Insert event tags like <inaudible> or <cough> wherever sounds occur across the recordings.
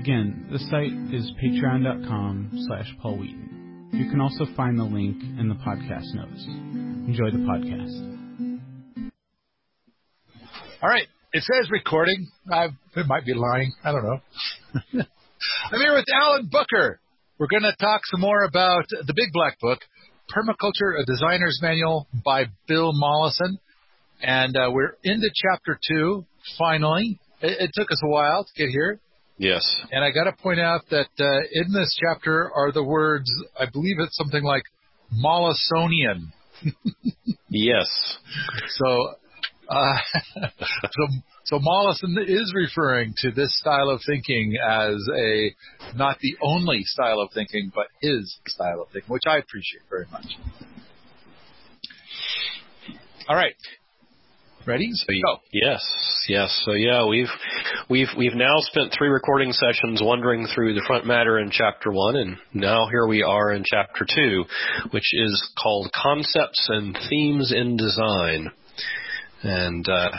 Again, the site is patreon.com slash Paul Wheaton. You can also find the link in the podcast notes. Enjoy the podcast. All right. It says recording. I, it might be lying. I don't know. <laughs> I'm here with Alan Booker. We're going to talk some more about the Big Black Book, Permaculture, a Designer's Manual by Bill Mollison. And uh, we're into chapter two, finally. It, it took us a while to get here. Yes. And I got to point out that uh, in this chapter are the words, I believe it's something like Mollisonian. <laughs> yes. So, uh, <laughs> so, so Mollison is referring to this style of thinking as a not the only style of thinking, but his style of thinking, which I appreciate very much. All right. Ready? So, you, go. yes, yes. So yeah, we've we've we've now spent three recording sessions wandering through the front matter in chapter one, and now here we are in chapter two, which is called Concepts and Themes in Design. And uh,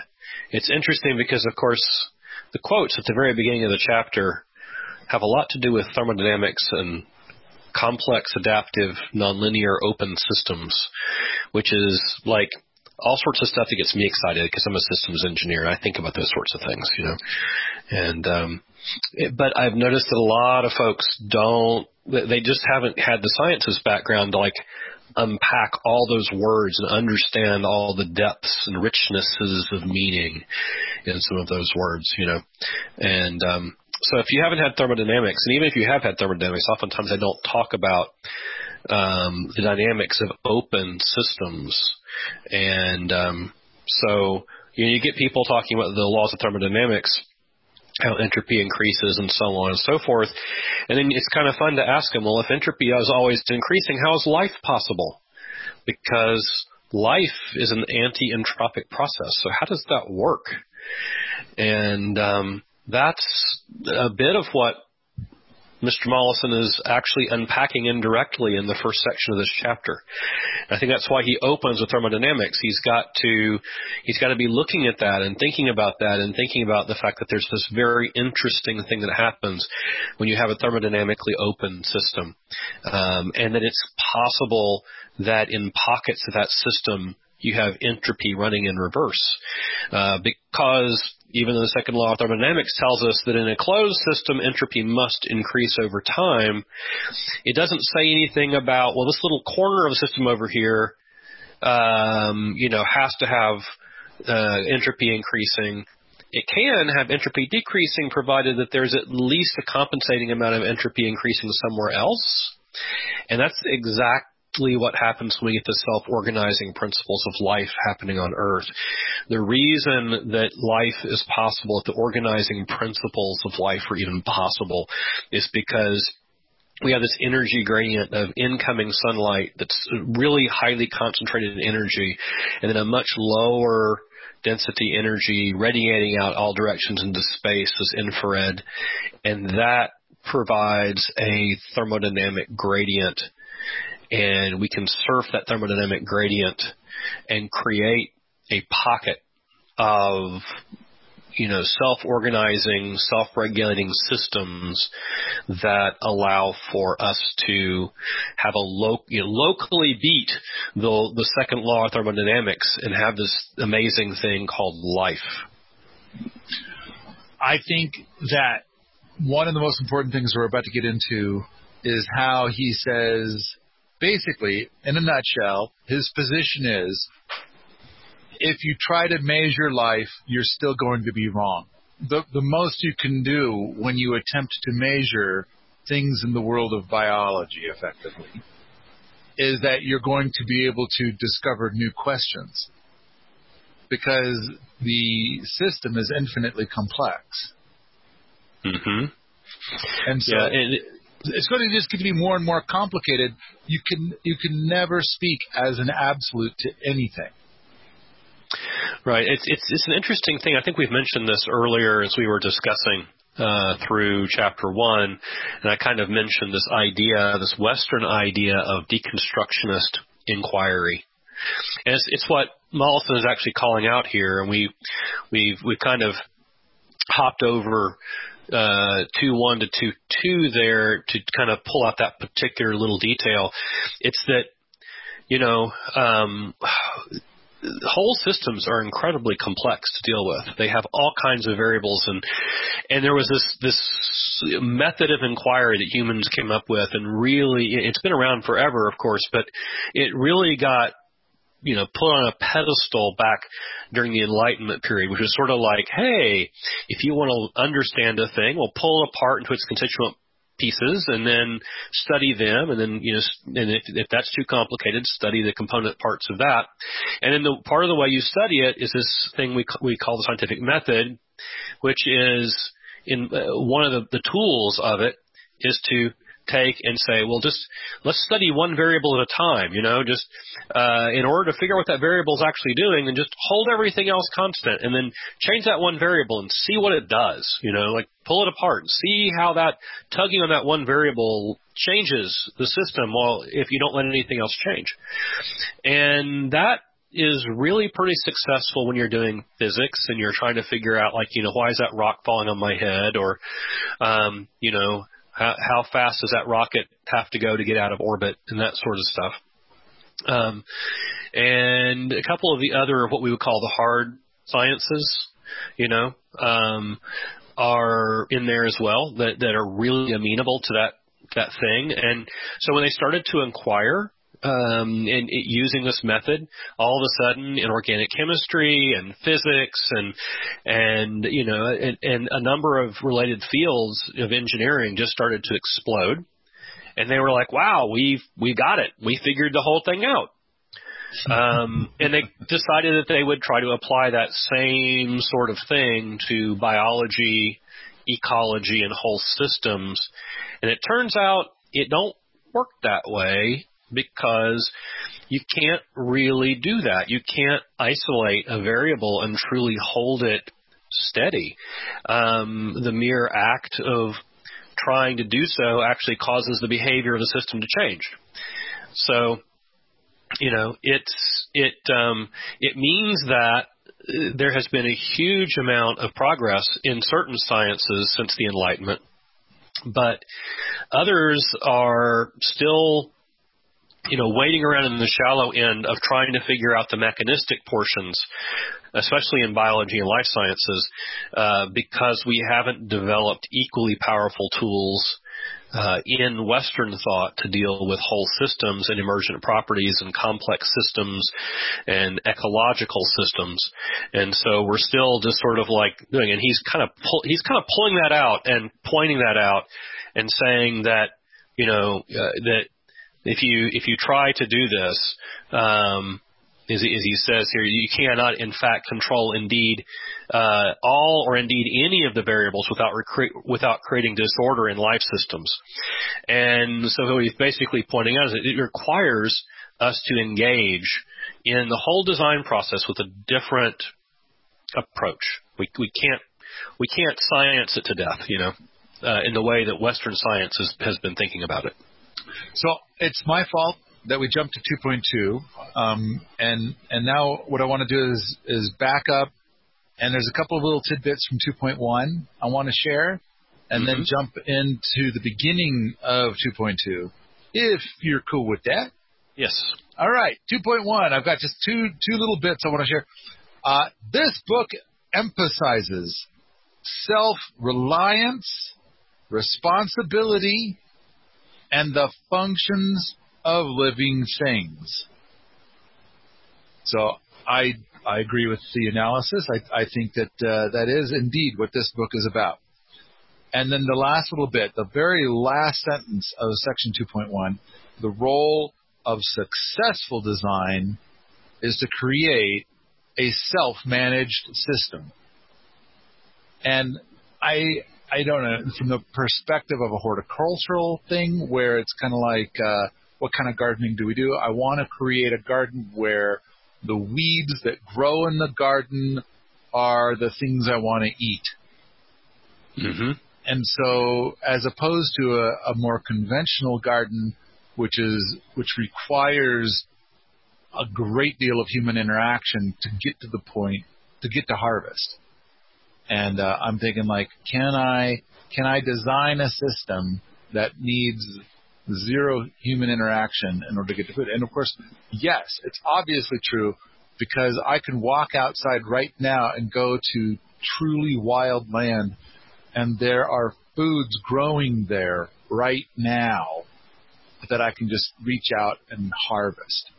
it's interesting because, of course, the quotes at the very beginning of the chapter have a lot to do with thermodynamics and complex, adaptive, nonlinear, open systems, which is like all sorts of stuff that gets me excited because I'm a systems engineer. I think about those sorts of things, you know. And um, it, but I've noticed that a lot of folks don't. They just haven't had the sciences background to like unpack all those words and understand all the depths and richnesses of meaning in some of those words, you know. And um, so if you haven't had thermodynamics, and even if you have had thermodynamics, oftentimes they don't talk about um, the dynamics of open systems and um, so you, know, you get people talking about the laws of thermodynamics, how entropy increases and so on and so forth. And then it's kind of fun to ask them, well, if entropy is always increasing, how is life possible? Because life is an anti-entropic process. So how does that work? And um, that's a bit of what Mr. Mollison is actually unpacking indirectly in the first section of this chapter. I think that's why he opens with thermodynamics. He's got to he's got to be looking at that and thinking about that and thinking about the fact that there's this very interesting thing that happens when you have a thermodynamically open system, um, and that it's possible that in pockets of that system you have entropy running in reverse uh, because even the second law of thermodynamics tells us that in a closed system, entropy must increase over time, it doesn't say anything about, well, this little corner of the system over here, um, you know, has to have uh, entropy increasing. It can have entropy decreasing provided that there's at least a compensating amount of entropy increasing somewhere else. And that's exact what happens when we get the self-organizing principles of life happening on Earth. The reason that life is possible, that the organizing principles of life are even possible, is because we have this energy gradient of incoming sunlight that's really highly concentrated energy, and then a much lower density energy radiating out all directions into space, this infrared, and that provides a thermodynamic gradient and we can surf that thermodynamic gradient and create a pocket of you know self-organizing, self-regulating systems that allow for us to have a lo- you know, locally beat the the second law of thermodynamics and have this amazing thing called life. I think that one of the most important things we're about to get into is how he says basically, in a nutshell, his position is if you try to measure life, you're still going to be wrong. The, the most you can do when you attempt to measure things in the world of biology effectively is that you're going to be able to discover new questions because the system is infinitely complex. Mm-hmm. And so, yeah, and it's going to just get to be more and more complicated. You can you can never speak as an absolute to anything. Right. It's it's it's an interesting thing. I think we've mentioned this earlier as we were discussing uh, through chapter one, and I kind of mentioned this idea, this Western idea of deconstructionist inquiry. And it's, it's what Mollison is actually calling out here, and we we've we've kind of hopped over uh, two one to two two there to kind of pull out that particular little detail. It's that you know um, <sighs> whole systems are incredibly complex to deal with. They have all kinds of variables, and and there was this this method of inquiry that humans came up with, and really it's been around forever, of course, but it really got you know put on a pedestal back during the Enlightenment period, which was sort of like, hey, if you want to understand a thing, well, pull it apart into its constituent pieces and then study them and then you know and if, if that's too complicated study the component parts of that. And then the part of the way you study it is this thing we we call the scientific method which is in uh, one of the, the tools of it is to take and say, well, just let's study one variable at a time. You know, just uh, in order to figure out what that variable is actually doing, and just hold everything else constant, and then change that one variable and see what it does. You know, like pull it apart and see how that tugging on that one variable changes the system. While if you don't let anything else change, and that is really pretty successful when you're doing physics and you're trying to figure out like you know why is that rock falling on my head or um you know how, how fast does that rocket have to go to get out of orbit and that sort of stuff. Um, and a couple of the other what we would call the hard sciences, you know, um, are in there as well that, that are really amenable to that that thing. And so when they started to inquire um, and it, using this method, all of a sudden in organic chemistry and physics and and you know and, and a number of related fields of engineering just started to explode, and they were like, "Wow, we've we got it. We figured the whole thing out." um, and they decided that they would try to apply that same sort of thing to biology, ecology, and whole systems. And it turns out it don't work that way because you can't really do that. You can't isolate a variable and truly hold it steady. Um, the mere act of trying to do so actually causes the behavior of the system to change. So, you know, it's it um, it means that uh, there has been a huge amount of progress in certain sciences since the Enlightenment, but others are still you know, waiting around in the shallow end of trying to figure out the mechanistic portions, especially in biology and life sciences, uh, because we haven't developed equally powerful tools uh, in Western thought to deal with whole systems and emergent properties and complex systems and ecological systems. And so we're still just sort of like doing, and he's kind of pull, he's kind of pulling that out and pointing that out and saying that you know uh, that if you if you try to do this, um, as, as he says here, you cannot in fact control indeed uh, all or indeed any of the variables without recre- without creating disorder in life systems. And so what he's basically pointing out is that it requires us to engage in the whole design process with a different approach. We we can't we can't science it to death, you know, uh, in the way that Western science has, has been thinking about it. So it's my fault that we jumped to 2.2, um, and and now what I want to do is is back up, and there's a couple of little tidbits from 2.1 I want to share, and mm-hmm. then jump into the beginning of 2.2, if you're cool with that. Yes. All right, 2.1. I've got just two two little bits I want to share. Uh, this book emphasizes self reliance, responsibility, and the functions of living things. So I I agree with the analysis. I, I think that uh, that is indeed what this book is about. And then the last little bit, the very last sentence of section 2.1, the role of successful design is to create a self-managed system. And I I don't know from the perspective of a horticultural thing where it's kind of like uh, what kind of gardening do we do? I want to create a garden where the weeds that grow in the garden are the things I want to eat. Mm-hmm. And so, as opposed to a, a more conventional garden, which is which requires a great deal of human interaction to get to the point to get to harvest. And uh, I'm thinking like, can I can I design a system that needs zero human interaction in order to get to food? And of course, yes, it's obviously true because I can walk outside right now and go to truly wild land and there are foods growing there right now that I can just reach out and harvest.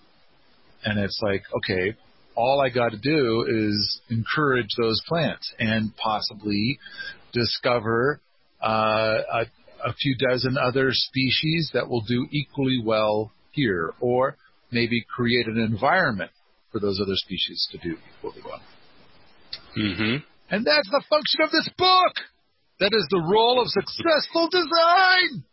And it's like, okay, all I got to do is encourage those plants and possibly discover uh, a, a few dozen other species that will do equally well here, or maybe create an environment for those other species to do equally well. Mm-hmm. And that's the function of this book. That is the role of successful design.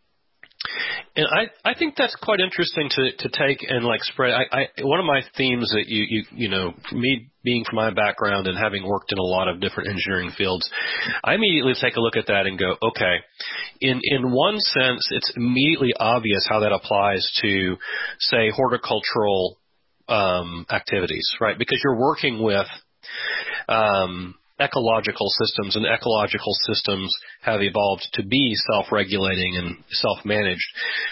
And I, I think that's quite interesting to, to take and like spread. I, I, one of my themes that you, you, you know, me being from my background and having worked in a lot of different engineering fields, I immediately take a look at that and go, okay, in, in one sense, it's immediately obvious how that applies to, say, horticultural, um, activities, right? Because you're working with, um, ecological systems, and ecological systems have evolved to be self-regulating and self-managed.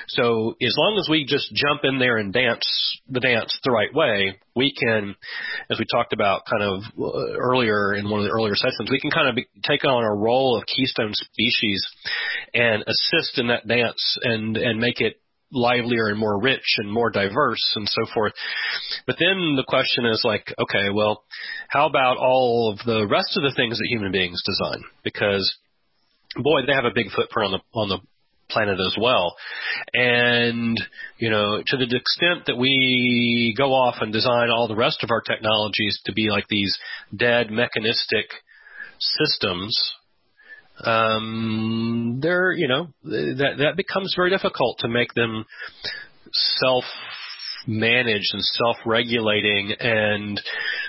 So as long as we just jump in there and dance the dance the right way, we can, as we talked about kind of uh, earlier in one of the earlier sessions, we can kind of be, take on a role of keystone species and assist in that dance and and make it livelier and more rich and more diverse and so forth. But then the question is like, okay, well, how about all of the rest of the things that human beings design? Because boy, they have a big footprint on the on the planet as well. And, you know, to the extent that we go off and design all the rest of our technologies to be like these dead mechanistic systems, um, they're you know that that becomes very difficult to make them self managed and self-regulating and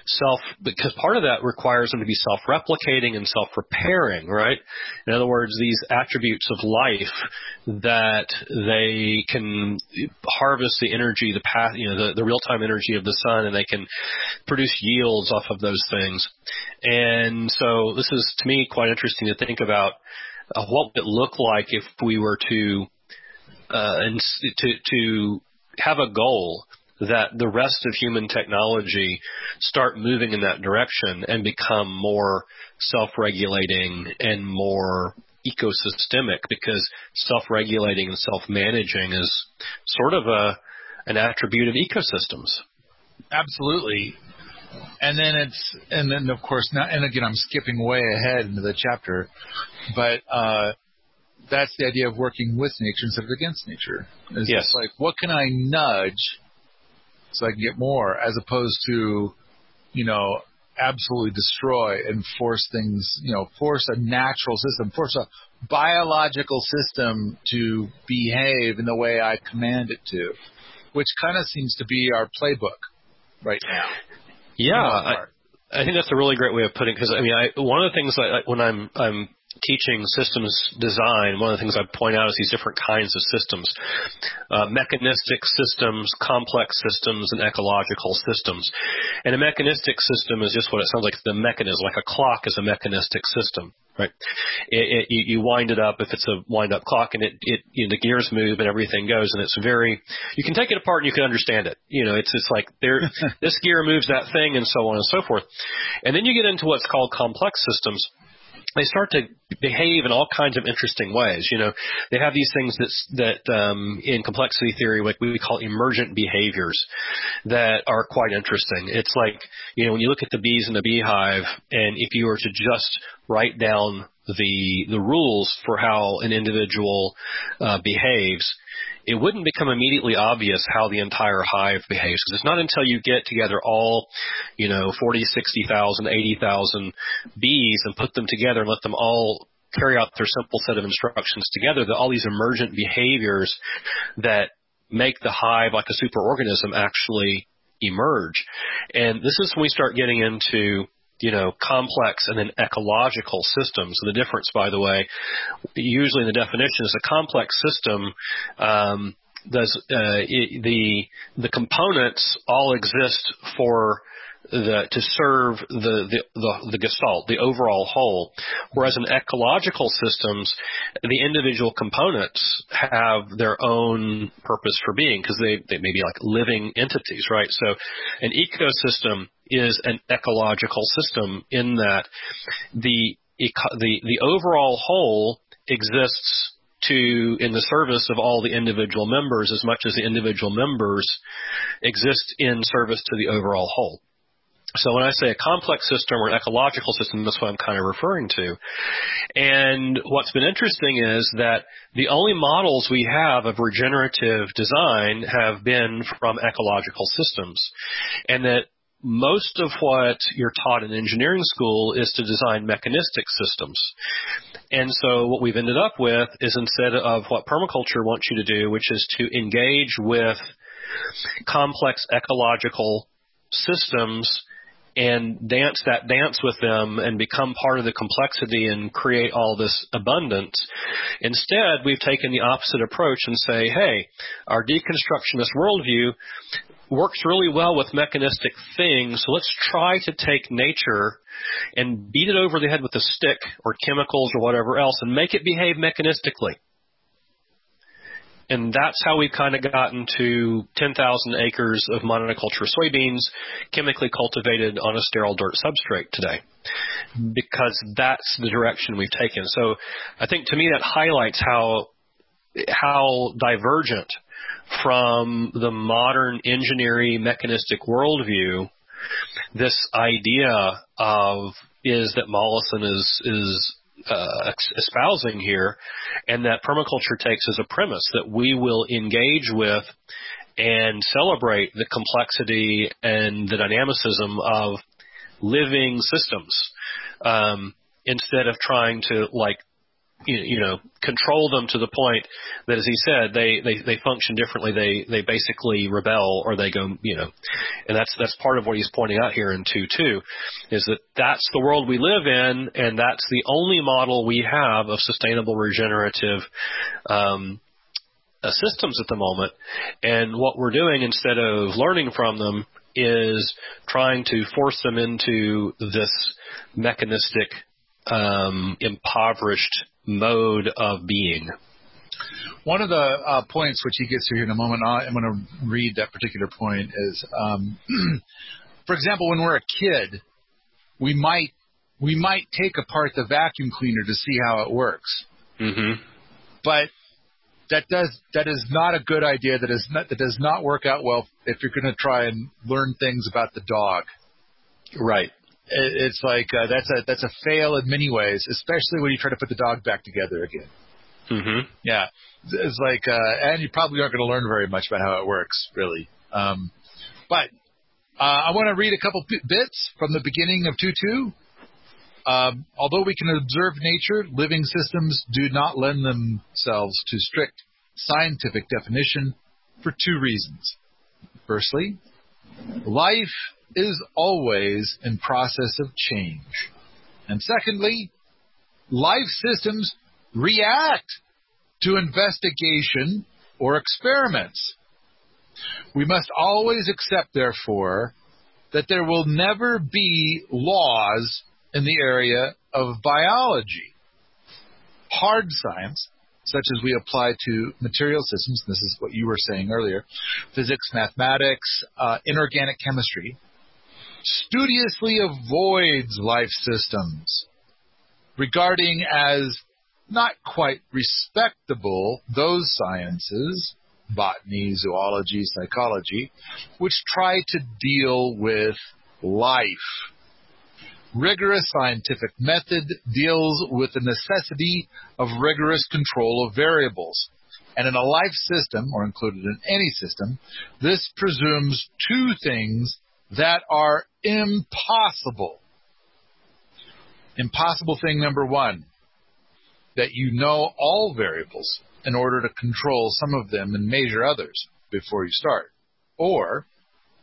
self because part of that requires them to be self-replicating and self-repairing, right? In other words, these attributes of life that they can harvest the energy, the path, you know, the, the real-time energy of the sun, and they can produce yields off of those things. And so this is to me quite interesting to think about uh, what would it look like if we were to uh, and to to have a goal that the rest of human technology start moving in that direction and become more self-regulating and more ecosystemic because self-regulating and self-managing is sort of a an attribute of ecosystems. Absolutely. And then it's and then of course now and again I'm skipping way ahead into the chapter, but uh that's the idea of working with nature instead of against nature. It's yes. like what can I nudge so I can get more, as opposed to, you know, absolutely destroy and force things, you know, force a natural system, force a biological system to behave in the way I command it to, which kind of seems to be our playbook right now. Yeah, I, I think that's a really great way of putting. Because I mean, I, one of the things that when I'm I'm teaching systems design, one of the things I point out is these different kinds of systems. Uh, mechanistic systems, complex systems, and ecological systems. And a mechanistic system is just what it sounds like. The mechanism, like a clock is a mechanistic system, right? It, it, you, wind it up if it's a wind up clock and it, it you know, the gears move and everything goes and it's very, you can take it apart and you can understand it. You know, it's, it's like there, <laughs> this gear moves that thing and so on and so forth. And then you get into what's called complex systems they start to behave in all kinds of interesting ways. You know, they have these things that that um, in complexity theory, like we call emergent behaviors, that are quite interesting. It's like you know when you look at the bees in the beehive, and if you were to just write down the the rules for how an individual uh, behaves, it wouldn't become immediately obvious how the entire hive behaves because it's not until you get together all, you know, 40, 60,000, 80,000 bees and put them together and let them all carry out their simple set of instructions together, that all these emergent behaviors that make the hive like a superorganism actually emerge. And this is when we start getting into you know, complex and then ecological systems. And the difference, by the way, usually in the definition is a complex system um, does uh, it, the the components all exist for the, to serve the, the, the, the gestalt, the overall whole. Whereas in ecological systems, the individual components have their own purpose for being because they, they may be like living entities, right? So an ecosystem is an ecological system in that the, the, the overall whole exists to in the service of all the individual members as much as the individual members exist in service to the overall whole. So when I say a complex system or an ecological system, that's what I'm kind of referring to. And what's been interesting is that the only models we have of regenerative design have been from ecological systems. And that most of what you're taught in engineering school is to design mechanistic systems. And so what we've ended up with is instead of what permaculture wants you to do, which is to engage with complex ecological systems and dance that dance with them and become part of the complexity and create all this abundance. Instead, we've taken the opposite approach and say, hey, our deconstructionist worldview works really well with mechanistic things, so let's try to take nature and beat it over the head with a stick or chemicals or whatever else and make it behave mechanistically and that's how we've kind of gotten to 10,000 acres of monoculture soybeans chemically cultivated on a sterile dirt substrate today because that's the direction we've taken. So I think to me that highlights how how divergent from the modern engineering mechanistic worldview this idea of is that Mollison is is uh, espousing here, and that permaculture takes as a premise that we will engage with and celebrate the complexity and the dynamicism of living systems um, instead of trying to like you know control them to the point that as he said they they they function differently. They they basically rebel or they go you know. And that's that's part of what he's pointing out here in 2 2 is that that's the world we live in and that's the only model we have of sustainable regenerative um, uh, systems at the moment. And what we're doing instead of learning from them is trying to force them into this mechanistic um, impoverished mode of being. One of the uh, points which he gets to here in a moment, I'm going to read that particular point, is um, <clears throat> for example, when we're a kid, we might we might take apart the vacuum cleaner to see how it works. Mm-hmm. But that does that is not a good idea. That is not that does not work out well if you're going to try and learn things about the dog. Right it's like uh, that's a that's a fail in many ways, especially when you try to put the dog back together again. Mm-hmm. Yeah, it's like, uh, and you probably aren't going to learn very much about how it works, really. Um, but uh, I want to read a couple bits from the beginning of two two. Um, although we can observe nature, living systems do not lend themselves to strict scientific definition for two reasons. Firstly, life is always in process of change. And secondly, life systems react to investigation or experiments. We must always accept, therefore, that there will never be laws in the area of biology. Hard science, such as we apply to material systems, this is what you were saying earlier, physics, mathematics, uh, inorganic chemistry, studiously avoids life systems, regarding as not quite respectable those sciences, botany, zoology, psychology, which try to deal with life. Rigorous scientific method deals with the necessity of rigorous control of variables. And in a life system, or included in any system, this presumes two things that are impossible. Impossible thing number one that you know all variables in order to control some of them and measure others before you start. Or,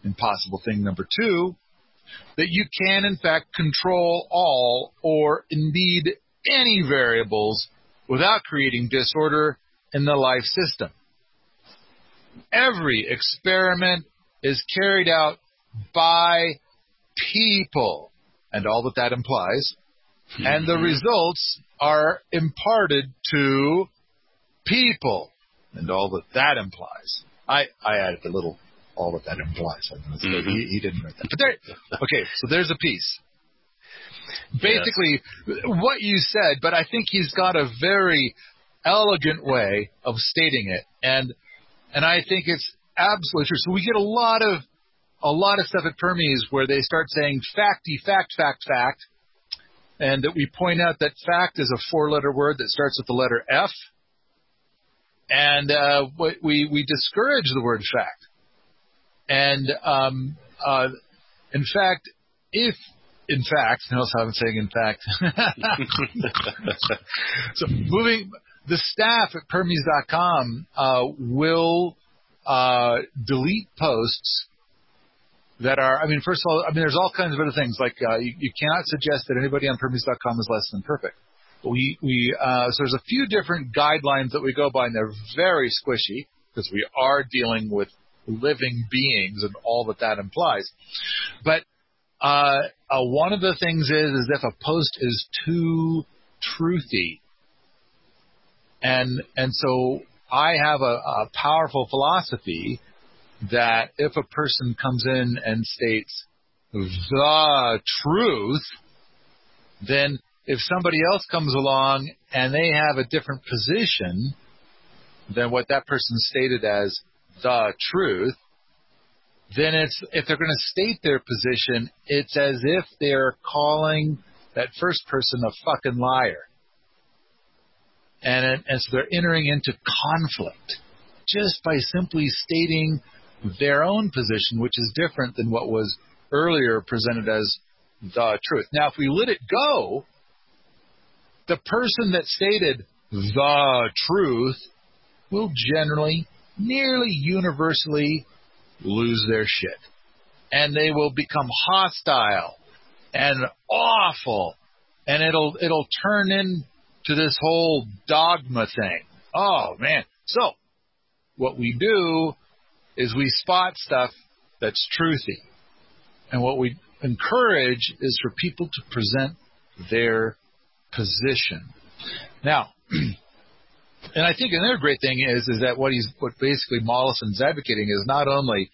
impossible thing number two, that you can in fact control all or indeed any variables without creating disorder in the life system. Every experiment is carried out by people and all that that implies. Mm-hmm. And the mm-hmm. results are imparted to people and all that that implies. I, I added a little all that that implies. Mm-hmm. He, he, didn't write that. But there, okay, so there's a piece. Basically, yes. what you said, but I think he's got a very elegant way of stating it, and and I think it's absolutely true. So we get a lot of a lot of stuff at Permies where they start saying facty, fact, fact, fact, and that we point out that fact is a four-letter word that starts with the letter F, and uh, we we discourage the word fact. And um, uh, in fact, if in fact, <laughs> notice how I'm saying in fact. <laughs> so moving the staff at Permies.com uh, will uh, delete posts that are, I mean, first of all, I mean, there's all kinds of other things. Like, uh, you, you cannot suggest that anybody on Permies.com is less than perfect. We, we, uh, so there's a few different guidelines that we go by, and they're very squishy because we are dealing with living beings and all that that implies. But uh, uh, one of the things is, is if a post is too truthy, and and so I have a, a powerful philosophy that if a person comes in and states the truth, then if somebody else comes along and they have a different position than what that person stated as the truth, then it's if they're going to state their position, it's as if they're calling that first person a fucking liar. And, and so they're entering into conflict just by simply stating their own position, which is different than what was earlier presented as the truth. Now, if we let it go, the person that stated the truth will generally, nearly universally lose their shit. And they will become hostile and awful. And it'll, it'll turn into this whole dogma thing. Oh man. So, what we do is we spot stuff that's truthy. And what we encourage is for people to present their position. Now, <clears throat> and I think another great thing is is that what he's what basically Mollison's advocating is not only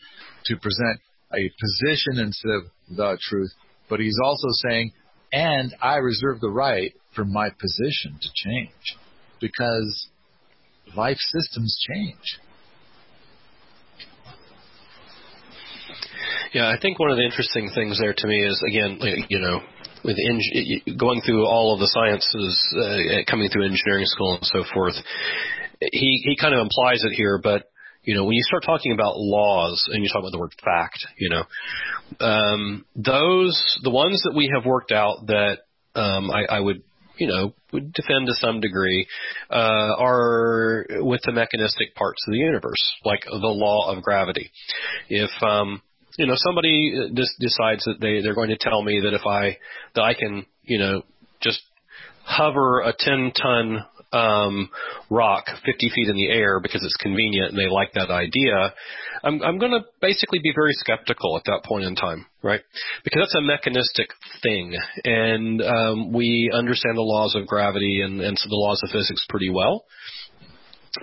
to present a position instead of the truth, but he's also saying, and I reserve the right for my position to change because life systems change. Yeah, I think one of the interesting things there to me is again, you know, with eng- going through all of the sciences, uh, coming through engineering school and so forth. He he kind of implies it here, but you know, when you start talking about laws and you talk about the word fact, you know, um, those the ones that we have worked out that um, I, I would you know, would defend to some degree, uh, are with the mechanistic parts of the universe, like the law of gravity. If um, you know somebody uh, just decides that they they're going to tell me that if I that I can you know just hover a 10 ton um, rock 50 feet in the air because it's convenient and they like that idea, I'm, I'm going to basically be very skeptical at that point in time, right? Because that's a mechanistic thing, and um, we understand the laws of gravity and, and so the laws of physics pretty well.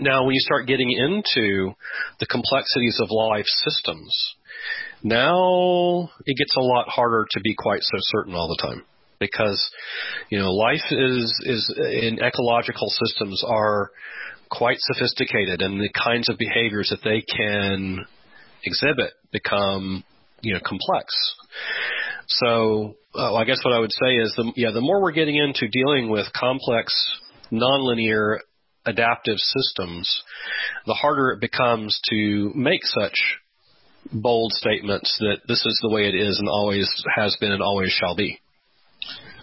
Now, when you start getting into the complexities of life systems, now it gets a lot harder to be quite so certain all the time because you know life is is in ecological systems are quite sophisticated and the kinds of behaviors that they can exhibit become you know complex. So uh, I guess what I would say is the yeah the more we're getting into dealing with complex nonlinear adaptive systems the harder it becomes to make such bold statements that this is the way it is and always has been and always shall be.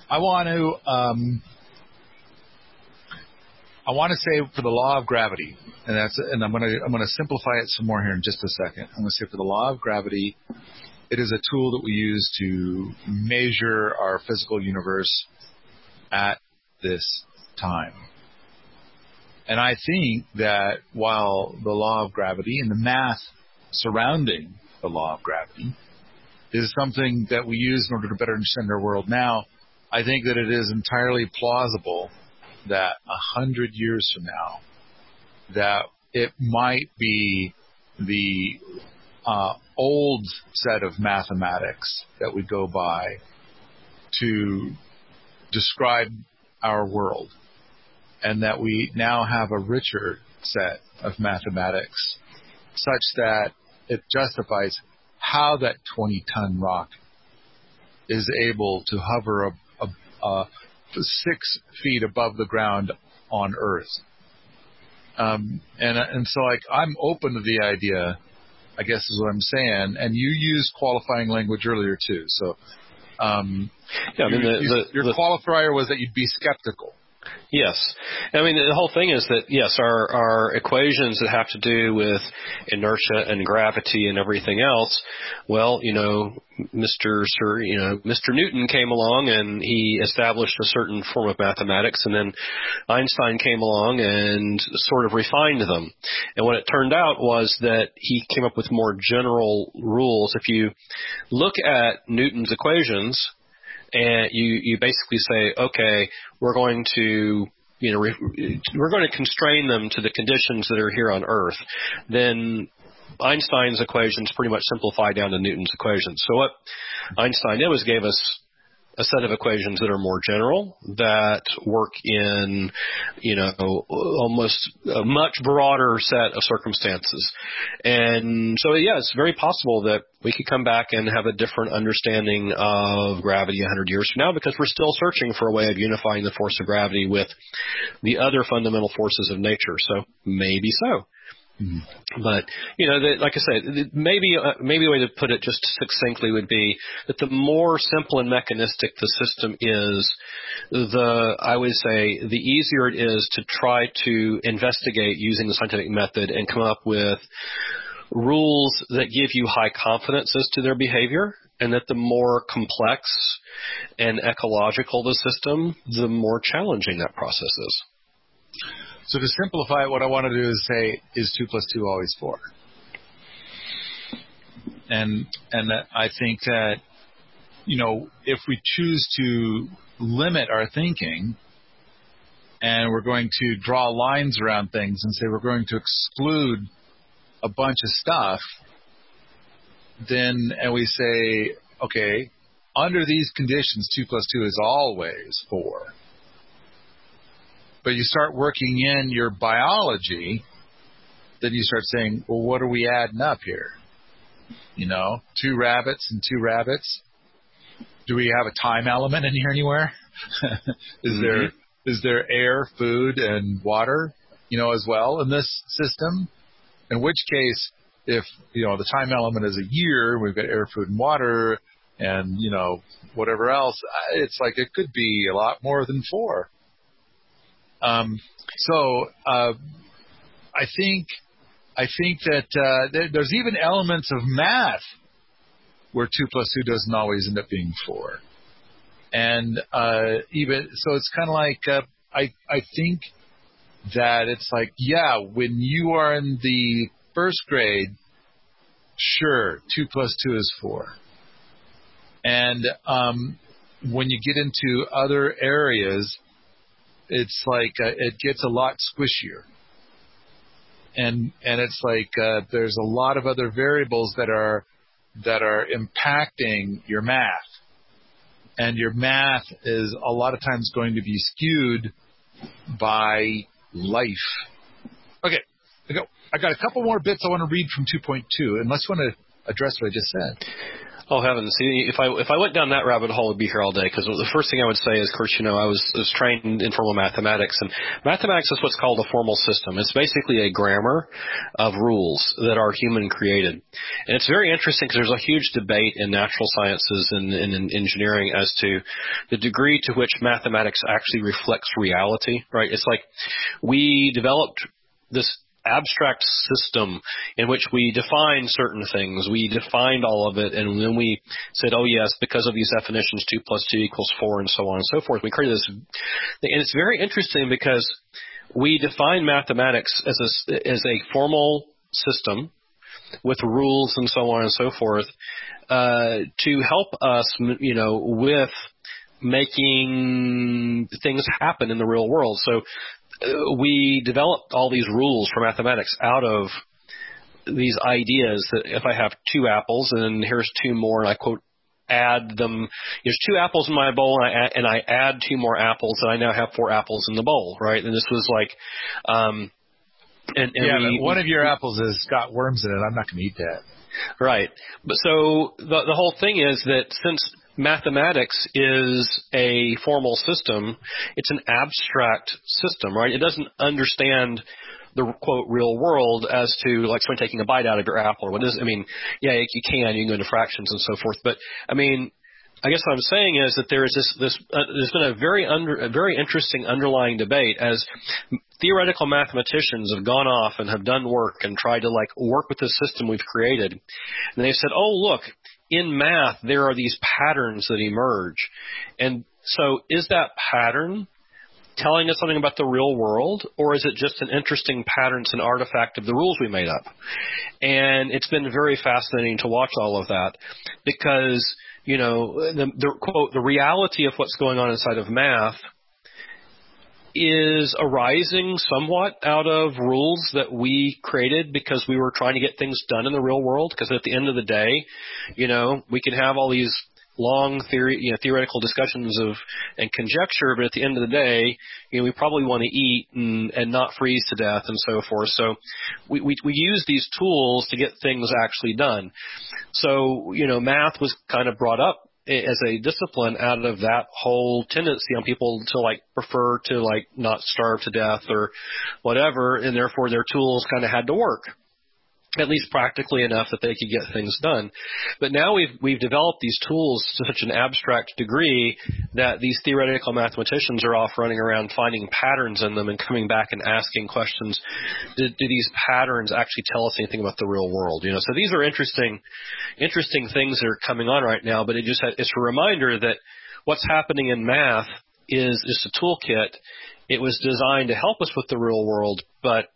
I want to um, I want to say for the law of gravity, and that's and I'm gonna I'm gonna simplify it some more here in just a second. I'm gonna say for the law of gravity, it is a tool that we use to measure our physical universe at this time. And I think that while the law of gravity and the math surrounding the law of gravity is something that we use in order to better understand our world now, I think that it is entirely plausible that a hundred years from now, that it might be the uh, old set of mathematics that we go by to describe our world, and that we now have a richer set of mathematics such that it justifies how that 20 ton rock is able to hover a, a, a six feet above the ground on Earth. Um, and and so like I'm open to the idea, I guess is what I'm saying. And you used qualifying language earlier too. So um, yeah, I mean the, the, your the, qualifier was that you'd be skeptical. Yes. I mean, the whole thing is that, yes, our, our equations that have to do with inertia and gravity and everything else, well, you know, Mr. Sir, you know, Mr. Newton came along and he established a certain form of mathematics and then Einstein came along and sort of refined them. And what it turned out was that he came up with more general rules. If you look at Newton's equations, and you you basically say, okay, we're going to you know re- we're going to constrain them to the conditions that are here on Earth, then Einstein's equations pretty much simplify down to Newton's equations. So what Einstein did was gave us a set of equations that are more general that work in, you know, almost a much broader set of circumstances. And so, yeah, it's very possible that we could come back and have a different understanding of gravity 100 years from now because we're still searching for a way of unifying the force of gravity with the other fundamental forces of nature. So maybe so. Mm-hmm. But you know, the, like I said, maybe uh, maybe a way to put it just succinctly would be that the more simple and mechanistic the system is, the I would say the easier it is to try to investigate using the scientific method and come up with rules that give you high confidence as to their behavior, and that the more complex and ecological the system, the more challenging that process is. So to simplify it, what I want to do is say, is two plus two always four? And and I think that you know if we choose to limit our thinking and we're going to draw lines around things and say we're going to exclude a bunch of stuff, then and we say, okay, under these conditions, two plus two is always four but you start working in your biology, then you start saying, well, what are we adding up here? You know, two rabbits and two rabbits. Do we have a time element in here anywhere? <laughs> is mm-hmm. there is there air, food, and water, you know, as well in this system? In which case, if you know the time element is a year, we've got air, food, and water, and you know whatever else, it's like it could be a lot more than four. Um, so uh, I think I think that uh, there, there's even elements of math where two plus two doesn't always end up being four, and uh, even so, it's kind of like uh, I I think that it's like yeah, when you are in the first grade, sure, two plus two is four, and um, when you get into other areas it's like uh, it gets a lot squishier. And and it's like uh, there's a lot of other variables that are that are impacting your math, and your math is a lot of times going to be skewed by life. Okay, I go. I got a couple more bits I want to read from 2.2, unless you want to address what I just said. Oh heavens! See, if I if I went down that rabbit hole, I'd be here all day. Because the first thing I would say is, of course, you know, I was I was trained in formal mathematics, and mathematics is what's called a formal system. It's basically a grammar of rules that are human created, and it's very interesting because there's a huge debate in natural sciences and, and in engineering as to the degree to which mathematics actually reflects reality. Right? It's like we developed this abstract system in which we define certain things. We defined all of it, and then we said, "Oh yes, because of these definitions, two plus two equals four, and so on and so forth." We created this, and it's very interesting because we define mathematics as a as a formal system with rules and so on and so forth uh, to help us, you know, with making things happen in the real world. So we developed all these rules for mathematics out of these ideas that if I have two apples and here's two more and I quote add them there's two apples in my bowl and I add, and I add two more apples and I now have four apples in the bowl right and this was like um and, and yeah, we, one of your apples has got worms in it. I'm not going to eat that. Right. But so the the whole thing is that since mathematics is a formal system, it's an abstract system, right? It doesn't understand the quote real world as to like someone taking a bite out of your apple or what is I mean, yeah, you can, you can go into fractions and so forth, but I mean, I guess what I'm saying is that there is this, this uh, there's been a very under, a very interesting underlying debate as theoretical mathematicians have gone off and have done work and tried to like work with the system we've created, and they've said, oh look, in math, there are these patterns that emerge. And so is that pattern telling us something about the real world, or is it just an interesting pattern, it's an artifact of the rules we made up? And it's been very fascinating to watch all of that because, you know, the, the quote, the reality of what's going on inside of math – is arising somewhat out of rules that we created because we were trying to get things done in the real world. Because at the end of the day, you know, we can have all these long theory, you know, theoretical discussions of and conjecture, but at the end of the day, you know, we probably want to eat and, and not freeze to death and so forth. So we, we we use these tools to get things actually done. So you know, math was kind of brought up as a discipline out of that whole tendency on people to like prefer to like not starve to death or whatever, and therefore their tools kind of had to work at least practically enough that they could get things done. But now we've we've developed these tools to such an abstract degree that these theoretical mathematicians are off running around finding patterns in them and coming back and asking questions. Do, do these patterns actually tell us anything about the real world? You know, so these are interesting interesting things that are coming on right now. But it just it's a reminder that what's happening in math is just a toolkit. It was designed to help us with the real world, but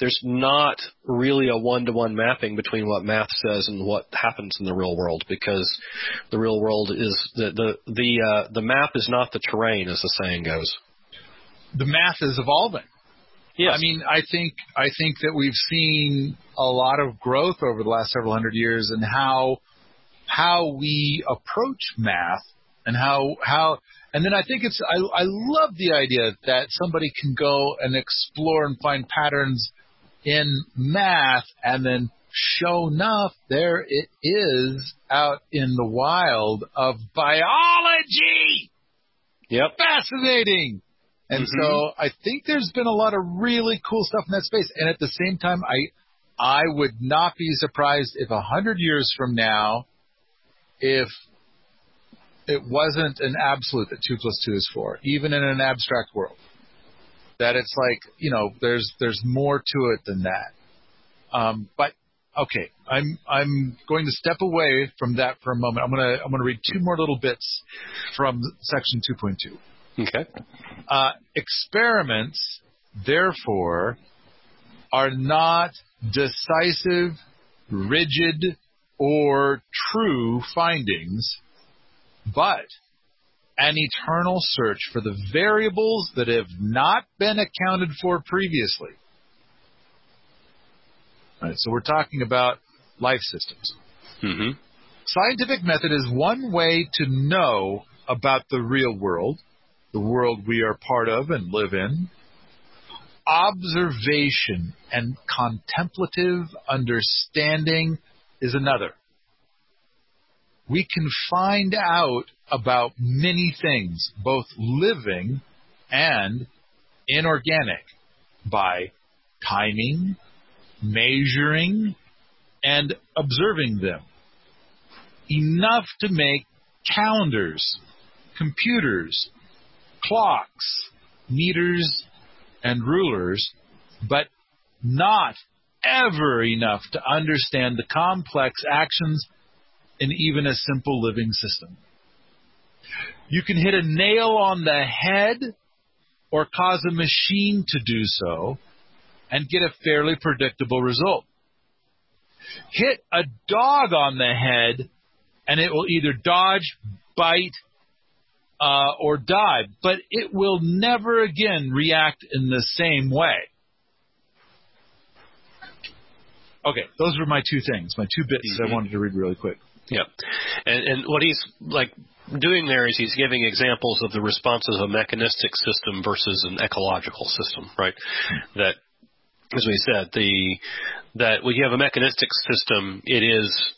there's not really a one-to-one mapping between what math says and what happens in the real world because the real world is the the the uh, the map is not the terrain, as the saying goes. The math is evolving. Yes. I mean, I think I think that we've seen a lot of growth over the last several hundred years in how how we approach math and how how and then I think it's I I love the idea that somebody can go and explore and find patterns in math, and then show enough, there it is out in the wild of biology. Yep. Fascinating. And mm-hmm. so I think there's been a lot of really cool stuff in that space. And at the same time, I I would not be surprised if a hundred years from now, if it wasn't an absolute that two plus two is four, even in an abstract world that it's like you know there's there's more to it than that. Um, but okay, I'm I'm going to step away from that for a moment. I'm gonna I'm gonna read two more little bits from section 2.2. Okay. Uh, experiments, therefore, are not decisive, rigid, or true findings, but an eternal search for the variables that have not been accounted for previously. Right, so we're talking about life systems. Mm-hmm. Scientific method is one way to know about the real world, the world we are part of and live in. Observation and contemplative understanding is another. We can find out about many things, both living and inorganic, by timing, measuring, and observing them. Enough to make calendars, computers, clocks, meters, and rulers, but not ever enough to understand the complex actions in even a simple living system. You can hit a nail on the head or cause a machine to do so and get a fairly predictable result. Hit a dog on the head and it will either dodge, bite, uh, or die, but it will never again react in the same way. Okay, those were my two things, my two bits mm-hmm. I wanted to read really quick. Yep. And, and what he's like doing there is he's giving examples of the responses of a mechanistic system versus an ecological system, right? That, as we said, the that when you have a mechanistic system, it is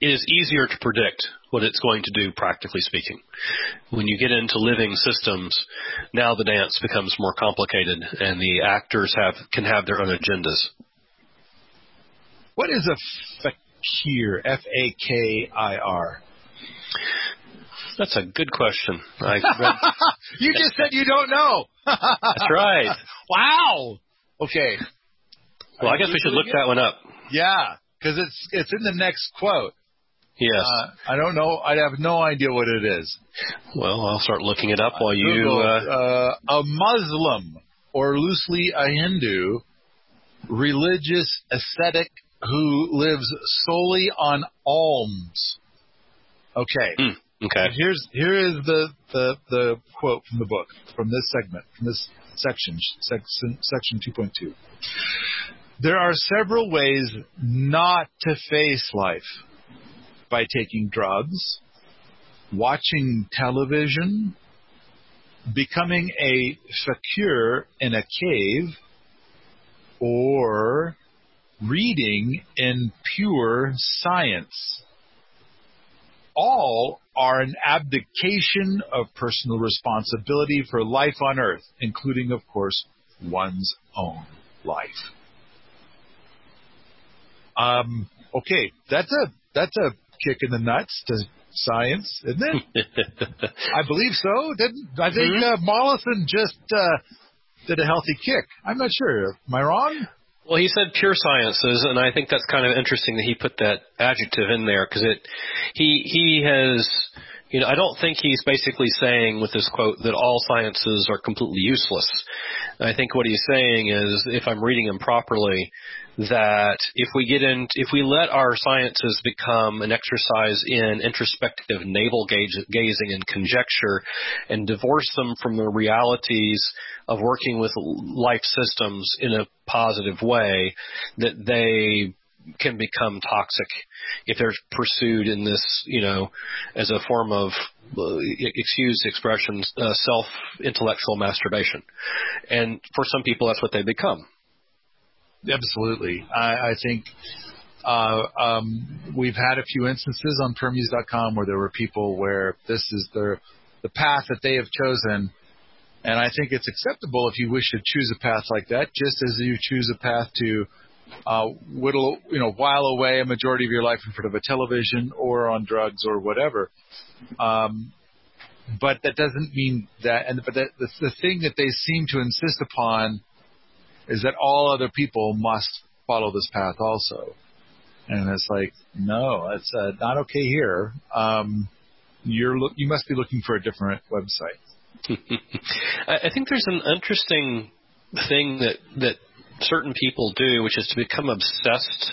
it is easier to predict what it's going to do, practically speaking. When you get into living systems, now the dance becomes more complicated, and the actors have can have their own agendas. What is a fakir? F A K I R. That's a good question. <laughs> You just said you don't know. <laughs> That's right. Wow. Okay. Well, I guess we should look that one up. Yeah, because it's it's in the next quote. Yes. Uh, I don't know. I have no idea what it is. Well, I'll start looking it up while you. Uh... Uh, a Muslim, or loosely a Hindu, religious ascetic who lives solely on alms. Okay. Mm, okay. Here's here is the, the the quote from the book from this segment from this section section section 2.2. There are several ways not to face life by taking drugs, watching television, becoming a fakir in a cave, or reading in pure science. All are an abdication of personal responsibility for life on earth, including, of course, one's own life. Um, okay, that's a that's a kick in the nuts to science, isn't it? <laughs> I believe so. Didn't I think mm-hmm. uh, Mollison just uh, did a healthy kick? I'm not sure. Am I wrong? Well, he said pure sciences, and I think that's kind of interesting that he put that adjective in there because it he he has you know I don't think he's basically saying with this quote that all sciences are completely useless. I think what he's saying is, if I'm reading him properly, that if we get in, if we let our sciences become an exercise in introspective navel gazing and conjecture and divorce them from the realities of working with life systems in a positive way, that they can become toxic if they're pursued in this, you know, as a form of, uh, excuse the expression, uh, self intellectual masturbation. And for some people, that's what they become. Absolutely. I, I think uh, um, we've had a few instances on Permies.com where there were people where this is their the path that they have chosen, and I think it's acceptable if you wish to choose a path like that, just as you choose a path to uh, whittle, you know, while away a majority of your life in front of a television or on drugs or whatever. Um, but that doesn't mean that, and but that, the, the thing that they seem to insist upon is that all other people must follow this path also. And it's like, no, it's uh, not okay here. Um, you're lo- you must be looking for a different website. <laughs> I think there's an interesting thing that that certain people do, which is to become obsessed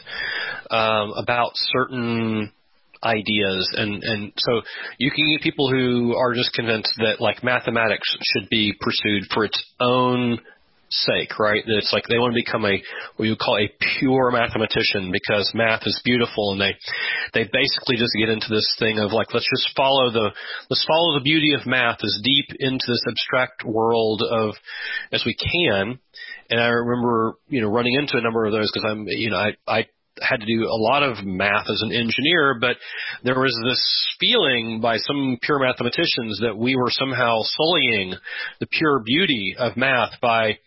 um, about certain ideas and and so you can get people who are just convinced that like mathematics should be pursued for its own sake, right? It's like they want to become a what you call a pure mathematician because math is beautiful, and they they basically just get into this thing of like let's just follow the let's follow the beauty of math as deep into this abstract world of as we can. And I remember you know running into a number of those because I'm you know I I had to do a lot of math as an engineer, but there was this feeling by some pure mathematicians that we were somehow sullying the pure beauty of math by,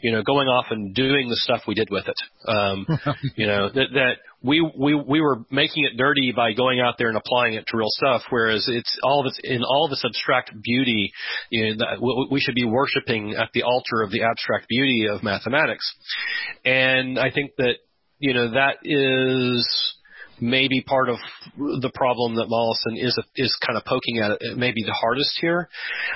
you know, going off and doing the stuff we did with it. Um, <laughs> you know, that, that we, we, we were making it dirty by going out there and applying it to real stuff, whereas it's all of its, in all of abstract beauty, you know, we should be worshiping at the altar of the abstract beauty of mathematics. And I think that you know, that is maybe part of the problem that Mollison is is kind of poking at it, maybe the hardest here.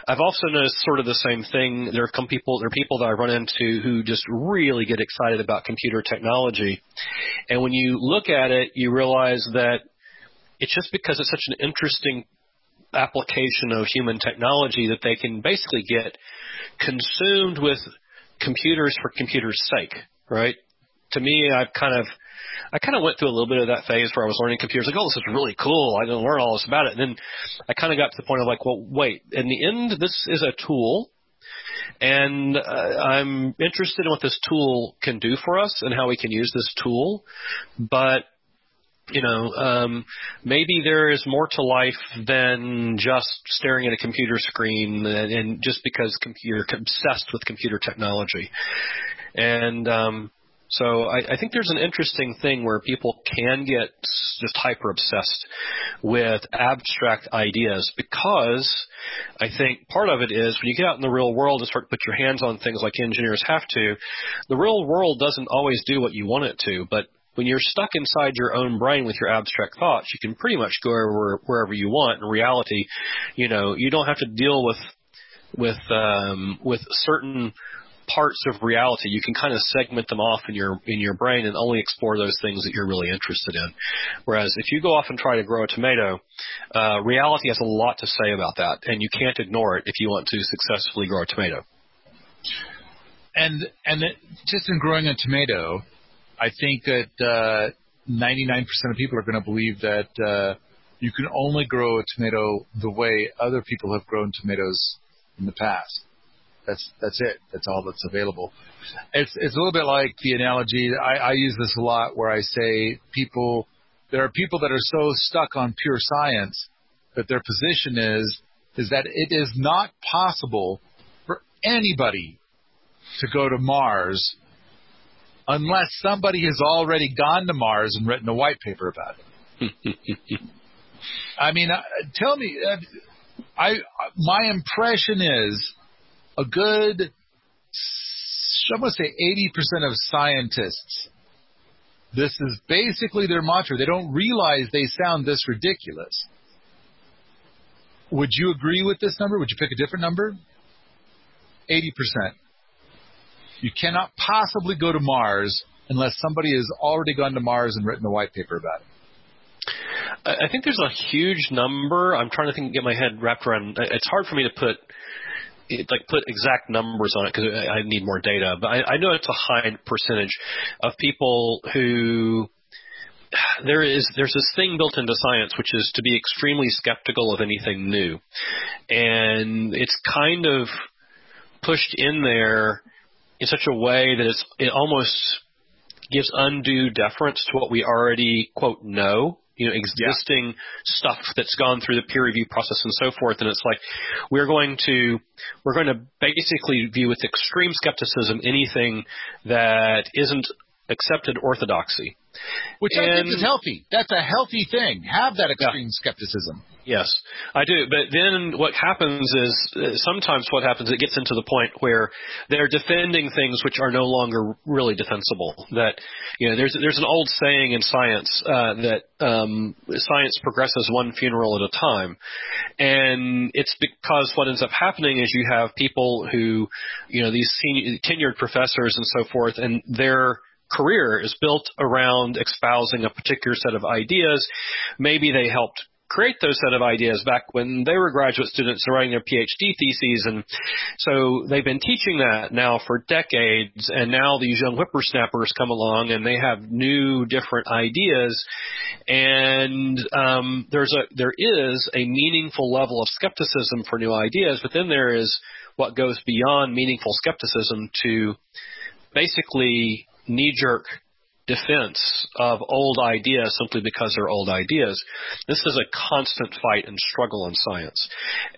I've also noticed sort of the same thing. There are people, there are people that I run into who just really get excited about computer technology, and when you look at it, you realize that it's just because it's such an interesting application of human technology that they can basically get consumed with computers for computers' sake, right? to me, I've kind of I kind of went through a little bit of that phase where I was learning computers, like, oh, this is really cool. I didn't learn all this about it. And then I kind of got to the point of like, well, wait. In the end, this is a tool, and uh, I'm interested in what this tool can do for us and how we can use this tool. But you know, um, maybe there is more to life than just staring at a computer screen and, and just because com- you're obsessed with computer technology. And um, so I, I think there's an interesting thing where people can get just hyper obsessed with abstract ideas because I think part of it is when you get out in the real world and start to put your hands on things like engineers have to, the real world doesn't always do what you want it to, but when you're stuck inside your own brain with your abstract thoughts, you can pretty much go wherever, wherever you want. In reality, you know, you don't have to deal with with um, with certain parts of reality. You can kind of segment them off in your in your brain and only explore those things that you're really interested in. Whereas if you go off and try to grow a tomato, uh, reality has a lot to say about that, and you can't ignore it if you want to successfully grow a tomato. And and it, just in growing a tomato, I think that uh, 99% of people are going to believe that uh, you can only grow a tomato the way other people have grown tomatoes in the past. That's that's it. That's all that's available. It's it's a little bit like the analogy. I, I use this a lot where I say people there are people that are so stuck on pure science that their position is is that it is not possible for anybody to go to Mars unless somebody has already gone to Mars and written a white paper about it. <laughs> I mean, uh, tell me, uh, I my impression is a good, I'm to say 80% of scientists, this is basically their mantra. They don't realize they sound this ridiculous. Would you agree with this number? Would you pick a different number? 80%. You cannot possibly go to Mars unless somebody has already gone to Mars and written a white paper about it. I think there's a huge number. I'm trying to think, get my head wrapped around. It's hard for me to put it, like put exact numbers on it because I, need more data, but I, I know it's a high percentage of people who <sighs> there is there's this thing built into science which is to be extremely skeptical of anything new, and it's kind of pushed in there in such a way that it's it almost gives undue deference to what we already quote know you know, existing yeah. stuff that's gone through the peer review process and so forth. And it's like we're going to we're going to basically view with extreme skepticism anything that isn't accepted orthodoxy. Which and, I think is healthy. That's a healthy thing. Have that extreme yeah. skepticism. Yes, I do. But then what happens is uh, sometimes what happens it gets into the point where they're defending things which are no longer really defensible. That you know, there's there's an old saying in science uh, that um, science progresses one funeral at a time, and it's because what ends up happening is you have people who, you know, these senior, tenured professors and so forth, and they're career is built around espousing a particular set of ideas. Maybe they helped create those set of ideas back when they were graduate students writing their PhD theses. And so they've been teaching that now for decades. And now these young whippersnappers come along and they have new, different ideas. And um, there's a there is a meaningful level of skepticism for new ideas, but then there is what goes beyond meaningful skepticism to basically knee jerk defense of old ideas simply because they're old ideas. This is a constant fight and struggle in science.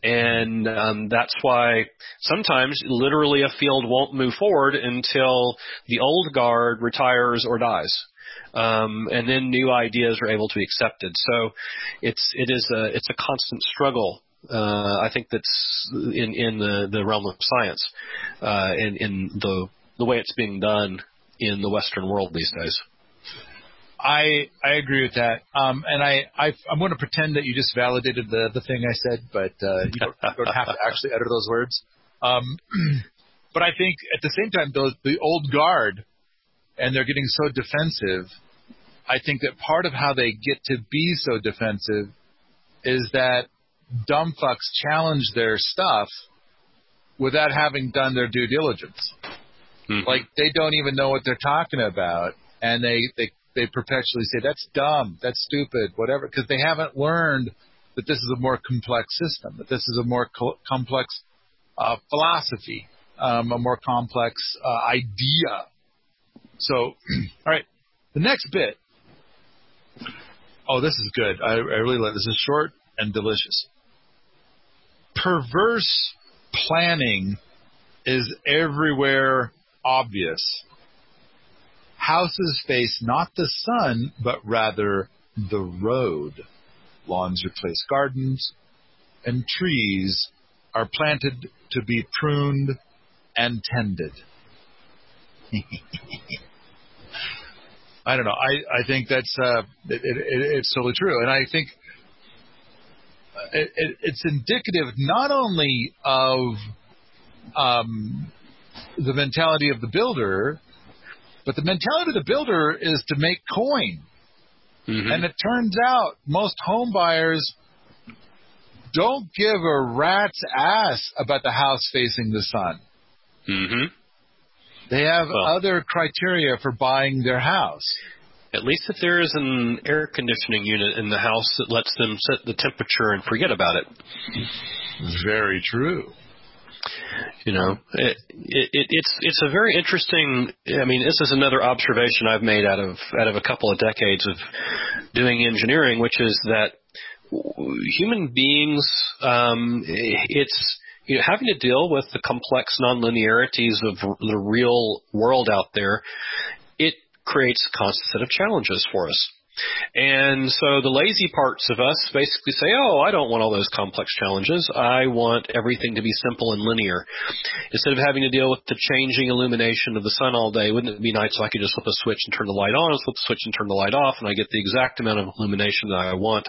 And um, that's why sometimes literally a field won't move forward until the old guard retires or dies. Um, and then new ideas are able to be accepted. So it's it is a it's a constant struggle uh, I think that's in in the, the realm of science, uh, in in the the way it's being done in the Western world these days. I I agree with that, um, and I, I am going to pretend that you just validated the the thing I said, but uh, you, don't, you don't have to actually utter those words. Um, <clears throat> but I think at the same time, those the old guard, and they're getting so defensive. I think that part of how they get to be so defensive is that dumb fucks challenge their stuff without having done their due diligence. Mm-hmm. Like they don't even know what they're talking about, and they they they perpetually say that's dumb, that's stupid, whatever, because they haven't learned that this is a more complex system, that this is a more co- complex uh, philosophy, um, a more complex uh, idea. So, <clears throat> all right, the next bit. Oh, this is good. I, I really like this. is short and delicious. Perverse planning is everywhere obvious. Houses face not the sun, but rather the road. Lawns replace gardens, and trees are planted to be pruned and tended. <laughs> I don't know. I, I think that's uh, it, it, it's totally true, and I think it, it's indicative not only of um, the mentality of the builder, but the mentality of the builder is to make coin. Mm-hmm. And it turns out most home buyers don't give a rat's ass about the house facing the sun. Mm-hmm. They have well, other criteria for buying their house. At least if there is an air conditioning unit in the house that lets them set the temperature and forget about it. Very true. You know, it, it, it's it's a very interesting. I mean, this is another observation I've made out of out of a couple of decades of doing engineering, which is that human beings, um, it's you know, having to deal with the complex nonlinearities of the real world out there. It creates a constant set of challenges for us. And so the lazy parts of us basically say, oh, I don't want all those complex challenges. I want everything to be simple and linear. Instead of having to deal with the changing illumination of the sun all day, wouldn't it be nice if I could just flip a switch and turn the light on, flip the switch and turn the light off, and I get the exact amount of illumination that I want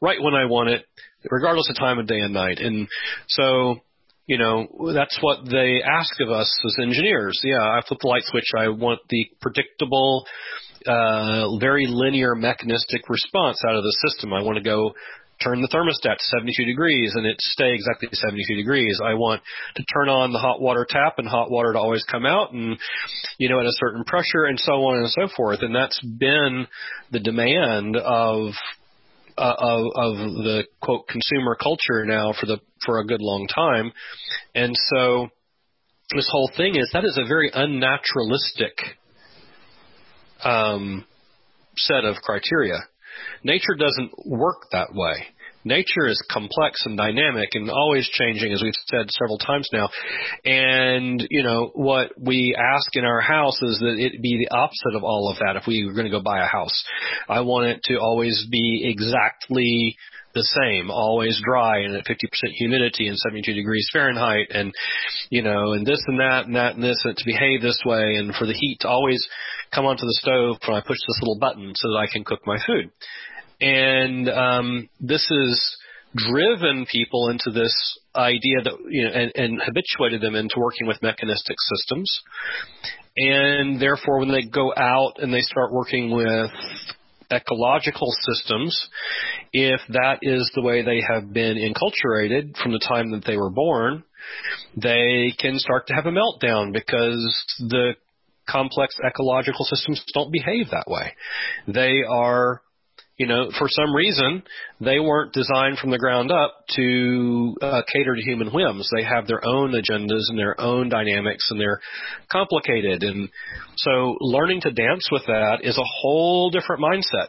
right when I want it, regardless of time of day and night. And so you know, that's what they ask of us as engineers. Yeah, I flip the light switch. I want the predictable, uh, very linear mechanistic response out of the system. I want to go turn the thermostat to 72 degrees and it stay exactly 72 degrees. I want to turn on the hot water tap and hot water to always come out and, you know, at a certain pressure and so on and so forth. And that's been the demand of, uh, of, of the quote consumer culture now for the, for a good long time. And so this whole thing is that is a very unnaturalistic um, set of criteria. Nature doesn't work that way. Nature is complex and dynamic and always changing, as we've said several times now. And, you know, what we ask in our house is that it be the opposite of all of that if we were going to go buy a house. I want it to always be exactly the same, always dry and at 50% humidity and 72 degrees Fahrenheit and, you know, and this and that and that and this and to behave this way and for the heat to always come onto the stove when I push this little button so that I can cook my food. And, um, this has driven people into this idea that you know and, and habituated them into working with mechanistic systems and therefore when they go out and they start working with ecological systems, if that is the way they have been enculturated from the time that they were born, they can start to have a meltdown because the complex ecological systems don't behave that way. They are you know, for some reason, they weren't designed from the ground up to uh, cater to human whims. They have their own agendas and their own dynamics, and they're complicated. And so, learning to dance with that is a whole different mindset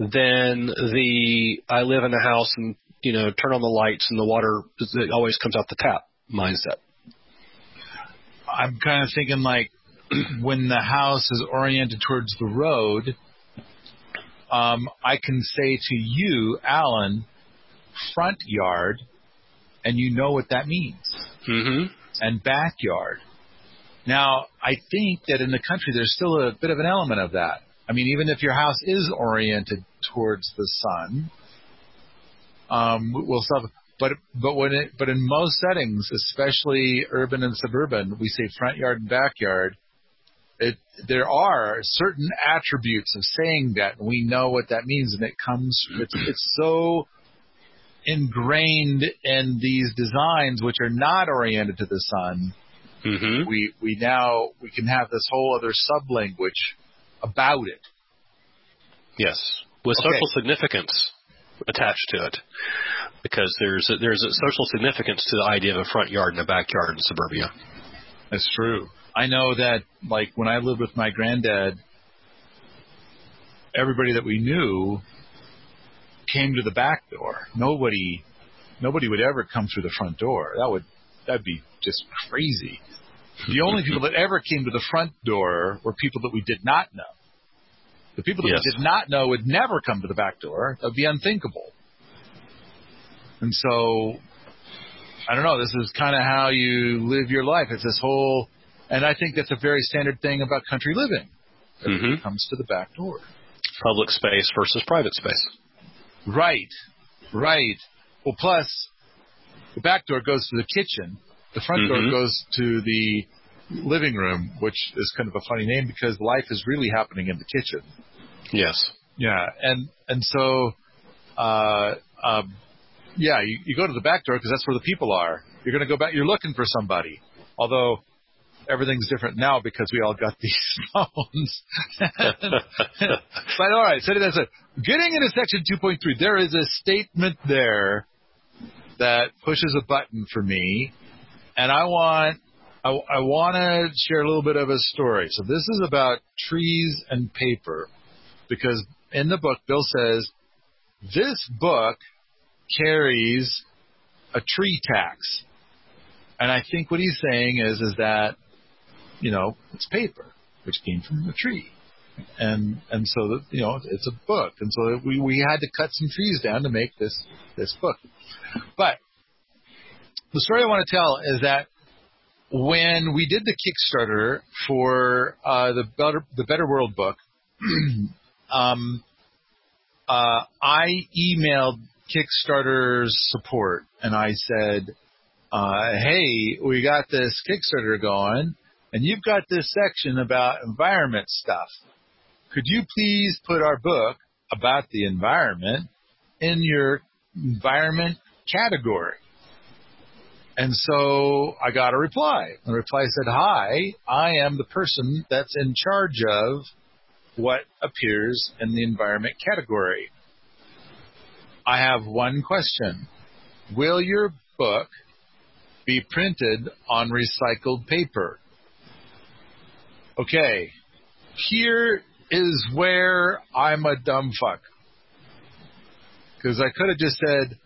than the I live in a house and you know turn on the lights and the water it always comes out the tap mindset. I'm kind of thinking like <clears throat> when the house is oriented towards the road, um, I can say to you, Alan, front yard, and you know what that means. Mm-hmm. And backyard. Now, I think that in the country there's still a bit of an element of that. I mean, even if your house is oriented towards the sun, um, we'll still. But but when it but in most settings, especially urban and suburban, we say front yard and backyard. It there are certain attributes of saying that, and we know what that means, and it comes. It's it's so ingrained in these designs, which are not oriented to the sun. Mm-hmm. We we now we can have this whole other sub language about it. Yes, with Okay. social significance attached to it, because there's a, there's a social significance to the idea of a front yard and a backyard in suburbia. That's true. I know that, like, when I lived with my granddad, everybody that we knew came to the back door. Nobody, nobody would ever come through the front door. That would, that'd be just crazy. The only people that ever came to the front door were people that we did not know. The people that Yes. we did not know would never come to the back door. That would be unthinkable. And so, I don't know. This is kind of how you live your life. It's this whole, and I think that's a very standard thing about country living. Mhm. comes to the back door. Public space versus private space. Right, right. Well, plus the back door goes to the kitchen. The front door Mhm. goes to the living room, which is kind of a funny name because life is really happening in the kitchen. Yes. Yeah, and and so, uh, um, yeah, you, you go to the back door because that's where the people are. You're going to go back. You're looking for somebody. Although everything's different now because we all got these <laughs> phones. but all right, so that's it. Getting into section 2.3, there is a statement there that pushes a button for me, and I want I, I want to share a little bit of a story. So this is about trees and paper, because in the book, Bill says this book carries a tree tax, and I think what he's saying is is that you know it's paper which came from the tree, and and so that you know it's a book, and so we we had to cut some trees down to make this this book, but the story I want to tell is that when we did the Kickstarter for uh, the Better the Better World book, <clears throat> um, uh, I emailed Kickstarter's support and I said, uh, "Hey, we got this Kickstarter going, and you've got this section about environment stuff. Could you please put our book about the environment in your environment category?" And so I got a reply. The reply said, Hi, I am the person that's in charge of what appears in the environment category. I have one question. Will your book be printed on recycled paper? Okay, here is where I'm a dumb fuck. Because I could have just said,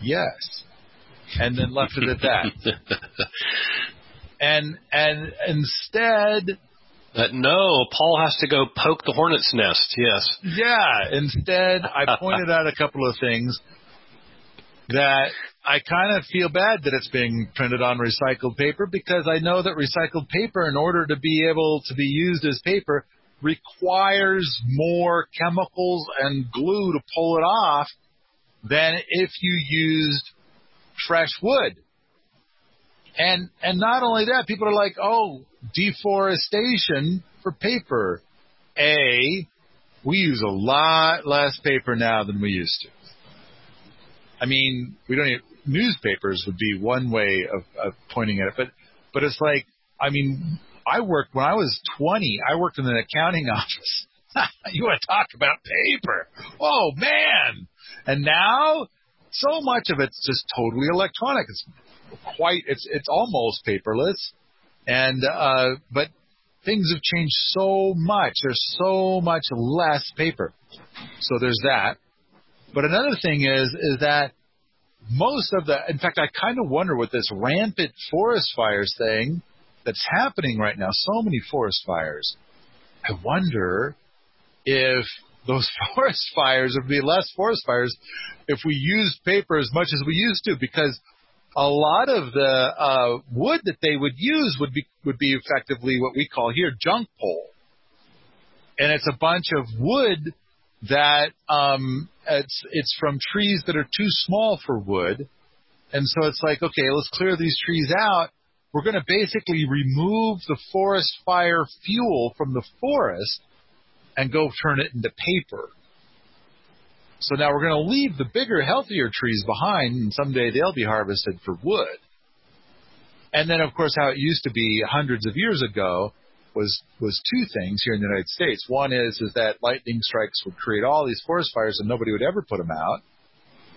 yes and then left it at that. <laughs> and and instead, Uh, no, Paul has to go poke the hornet's nest. Yes. yeah, instead I pointed out a couple of things that I kind of feel bad that it's being printed on recycled paper because I know that recycled paper, in order to be able to be used as paper, requires more chemicals and glue to pull it off than if you used fresh wood. And and not only that, people are like, "Oh, deforestation for paper." A, we use a lot less paper now than we used to. I mean, we don't even, newspapers would be one way of, of pointing at it, but but it's like, I mean, I worked when I was 20. I worked in an accounting <laughs> office. you want to talk about paper? Oh man! And now, so much of it's just totally electronic. It's quite, it's it's almost paperless, and uh, but things have changed so much. There's so much less paper. So there's that. But another thing is is that most of the, in fact, I kind of wonder with this rampant forest fires thing that's happening right now. So many forest fires. I wonder if those <laughs> forest fires would be less forest fires if we used paper as much as we used to, because a lot of the uh, wood that they would use would be would be effectively what we call here junk pole, and it's a bunch of wood that um, it's it's from trees that are too small for wood, and so it's like okay, let's clear these trees out. We're going to basically remove the forest fire fuel from the forest and go turn it into paper. So now we're going to leave the bigger, healthier trees behind, and someday they'll be harvested for wood. And then, of course, how it used to be hundreds of years ago was was two things here in the United States. One is is that lightning strikes would create all these forest fires, and nobody would ever put them out,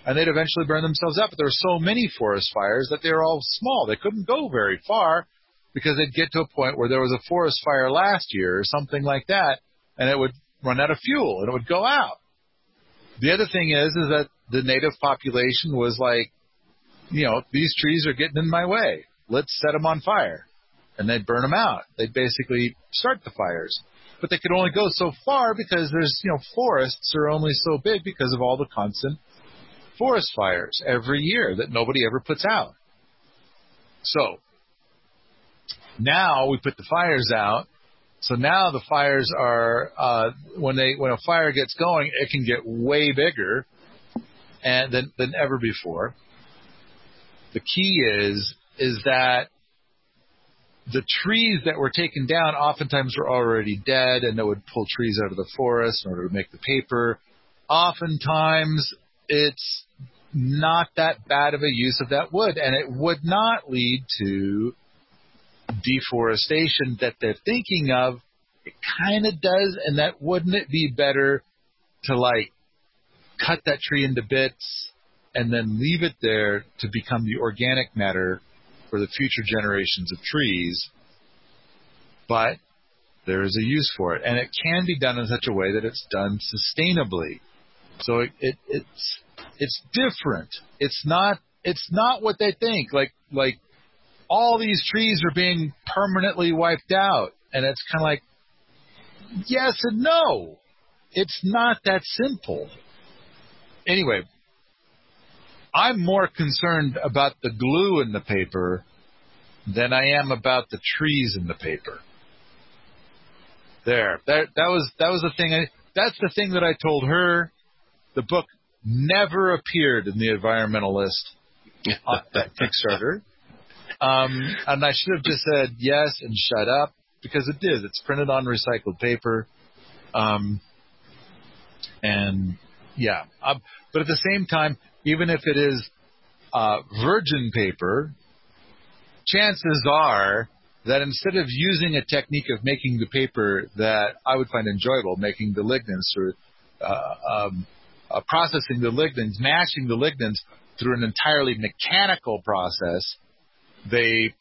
and they'd eventually burn themselves up. But there were so many forest fires that they were all small; they couldn't go very far because they'd get to a point where there was a forest fire last year or something like that, and it would run out of fuel and it would go out. The other thing is, is that the native population was like, you know, these trees are getting in my way. Let's set them on fire. And they'd burn them out. They'd basically start the fires. But they could only go so far because there's, you know, forests are only so big because of all the constant forest fires every year that nobody ever puts out. So now we put the fires out so now the fires are uh, when they when a fire gets going, it can get way bigger and than than ever before. The key is is that the trees that were taken down oftentimes were already dead, and they would pull trees out of the forest in order to make the paper. Oftentimes, it's not that bad of a use of that wood, and it would not lead to deforestation that they're thinking of, it kind of does. And that wouldn't it be better to like cut that tree into bits and then leave it there to become the organic matter for the future generations of trees? But there is a use for it, and it can be done in such a way that it's done sustainably. So it, it it's it's different. It's not it's not what they think. Like like all these trees are being permanently wiped out. And it's kind of like, yes and no. It's not that simple. Anyway, I'm more concerned about the glue in the paper than I am about the trees in the paper. There, that that was that was the thing. I, that's the thing that I told her. The book never appeared in the environmentalist <laughs> uh, Kickstarter. Um, and I should have just said yes and shut up because it did. It's printed on recycled paper. Um, and yeah, um, but at the same time, even if it is uh, virgin paper, chances are that instead of using a technique of making the paper that I would find enjoyable, making the lignins or uh, um, uh, processing the lignins, mashing the lignins through an entirely mechanical process, they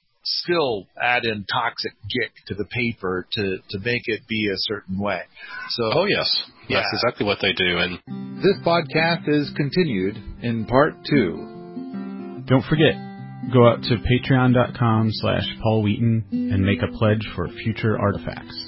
still add in toxic gick to the paper to, to make it be a certain way. So Oh yes. That's exactly what they do and this podcast is continued in part two. Don't forget, go out to patreon.com slash Paul Wheaton and make a pledge for future artifacts.